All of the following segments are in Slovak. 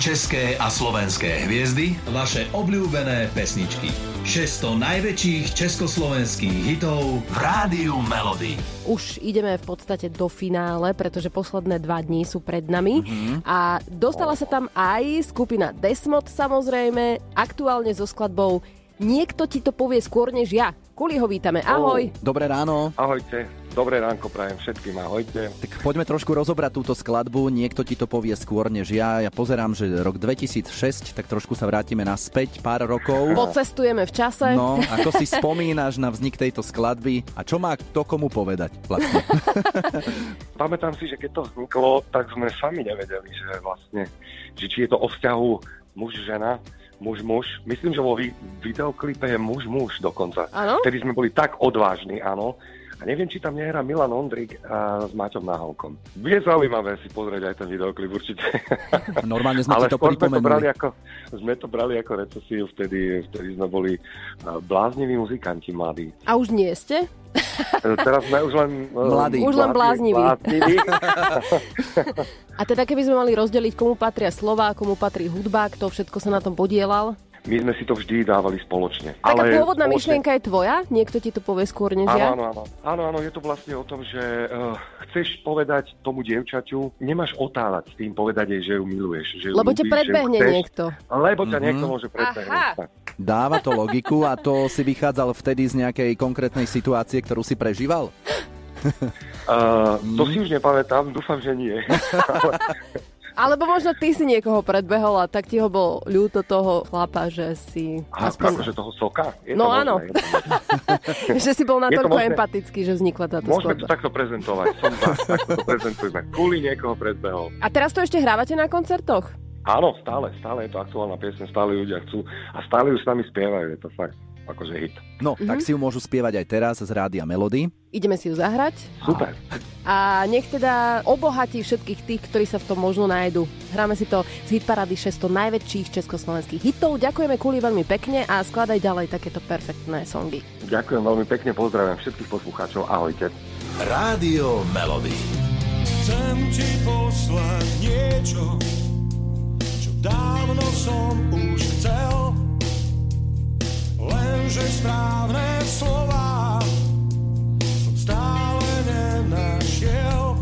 České a slovenské hviezdy, vaše obľúbené pesničky. 600 najväčších československých hitov v Rádiu Melody. Už ideme v podstate do finále, pretože posledné dva dní sú pred nami. Mm-hmm. A dostala sa tam aj skupina Desmod samozrejme, aktuálne so skladbou Niekto ti to povie skôr než ja. Kuli ho vítame, ahoj. Oh, dobré ráno. Ahojte. Dobré ránko prajem všetkým, ahojte. Tak poďme trošku rozobrať túto skladbu, niekto ti to povie skôr než ja. Ja pozerám, že rok 2006, tak trošku sa vrátime naspäť pár rokov. Pocestujeme v čase. No, ako si spomínaš na vznik tejto skladby a čo má to komu povedať vlastne? Pamätám si, že keď to vzniklo, tak sme sami nevedeli, že vlastne, že či je to o vzťahu muž-žena, muž-muž. Myslím, že vo videoklipe je muž-muž dokonca. Áno? Vtedy sme boli tak odvážni, áno. A neviem, či tam nehrá Milan Ondrik a s Maťom Náholkom. Je zaujímavé si pozrieť aj ten videoklip určite. Normálne sme Ale to pripomenuli. Sme to, brali ako, sme to brali ako recesiu, vtedy, vtedy sme boli blázniví muzikanti mladí. A už nie ste? Teraz sme už len... E, mladí. Už len blázniví. A teda keby sme mali rozdeliť, komu patria slova, komu patrí hudba, kto všetko sa na tom podielal? my sme si to vždy dávali spoločne. Taká Ale pôvodná spoločne... myšlienka je tvoja? Niekto ti to povie skôr než áno, ja? Áno, áno. Áno, áno, je to vlastne o tom, že uh, chceš povedať tomu dievčaťu, nemáš otáľať s tým povedať jej, že ju miluješ. Že ju Lebo ťa predbehne niekto. Lebo ťa mm-hmm. niekto môže predbehnúť. Dáva to logiku a to si vychádzal vtedy z nejakej konkrétnej situácie, ktorú si prežíval? Uh, to si už nepamätám, dúfam, že nie. Alebo možno ty si niekoho predbehol a tak ti ho bol ľúto toho chlapa, že si... A aspoň... že toho soka? Je no to áno. že si bol natoľko empatický, že vznikla táto Môžeme skladba. to takto prezentovať. Som za, takto to prezentujeme. Kuli niekoho predbehol. A teraz to ešte hrávate na koncertoch? Áno, stále, stále je to aktuálna piesň, stále ľudia chcú a stále ju s nami spievajú, je to fakt akože hit. No, mm-hmm. tak si ju môžu spievať aj teraz z Rádia Melody. Ideme si ju zahrať. Super. A nech teda obohatí všetkých tých, ktorí sa v tom možno nájdu. Hráme si to z hitparády 600 najväčších československých hitov. Ďakujeme Kuli veľmi pekne a skladaj ďalej takéto perfektné songy. Ďakujem veľmi pekne, pozdravujem všetkých poslucháčov. Ahojte. Rádio Melody. Chcem ti poslať niečo, čo dávno som už chcel lenže správne slova som stále nenašiel.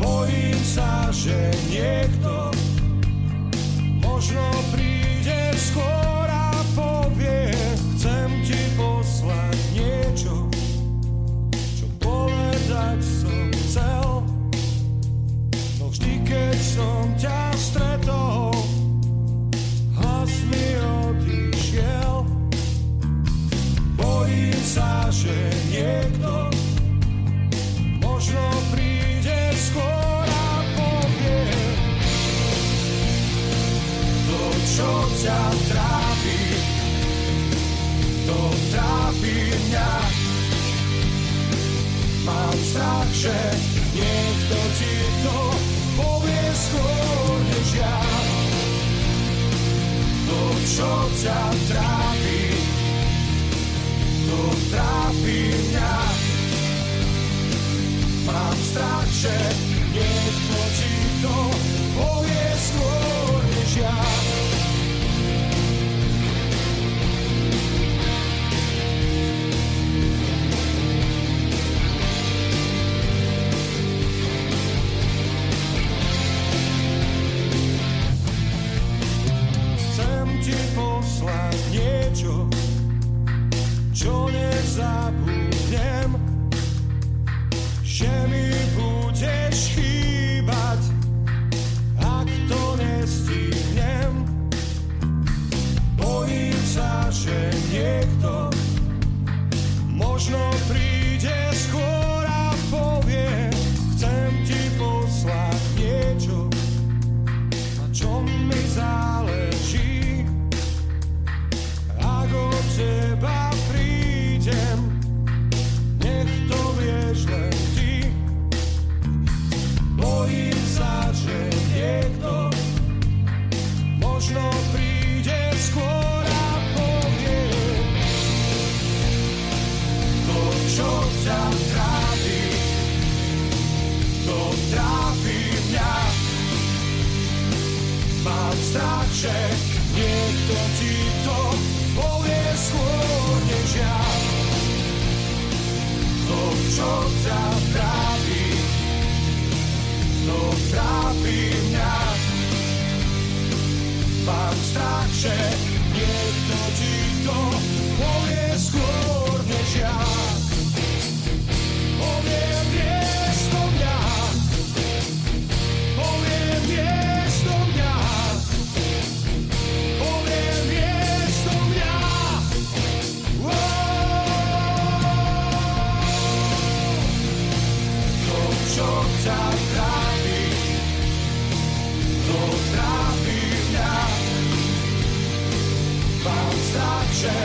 Bojím sa, že niekto možno príde mňa. Mám strach, že niekto ti to povie skôr než ja. To, čo ťa trápi, to trápi mňa. Mám strach, že niekto ti čo nezabudnem, že mi budeš chýbať, ak to nestihnem. Bojím sa, že niekto strach, že niekto ti to povie čo ťa trápi, to trápi mňa. Mám strach, že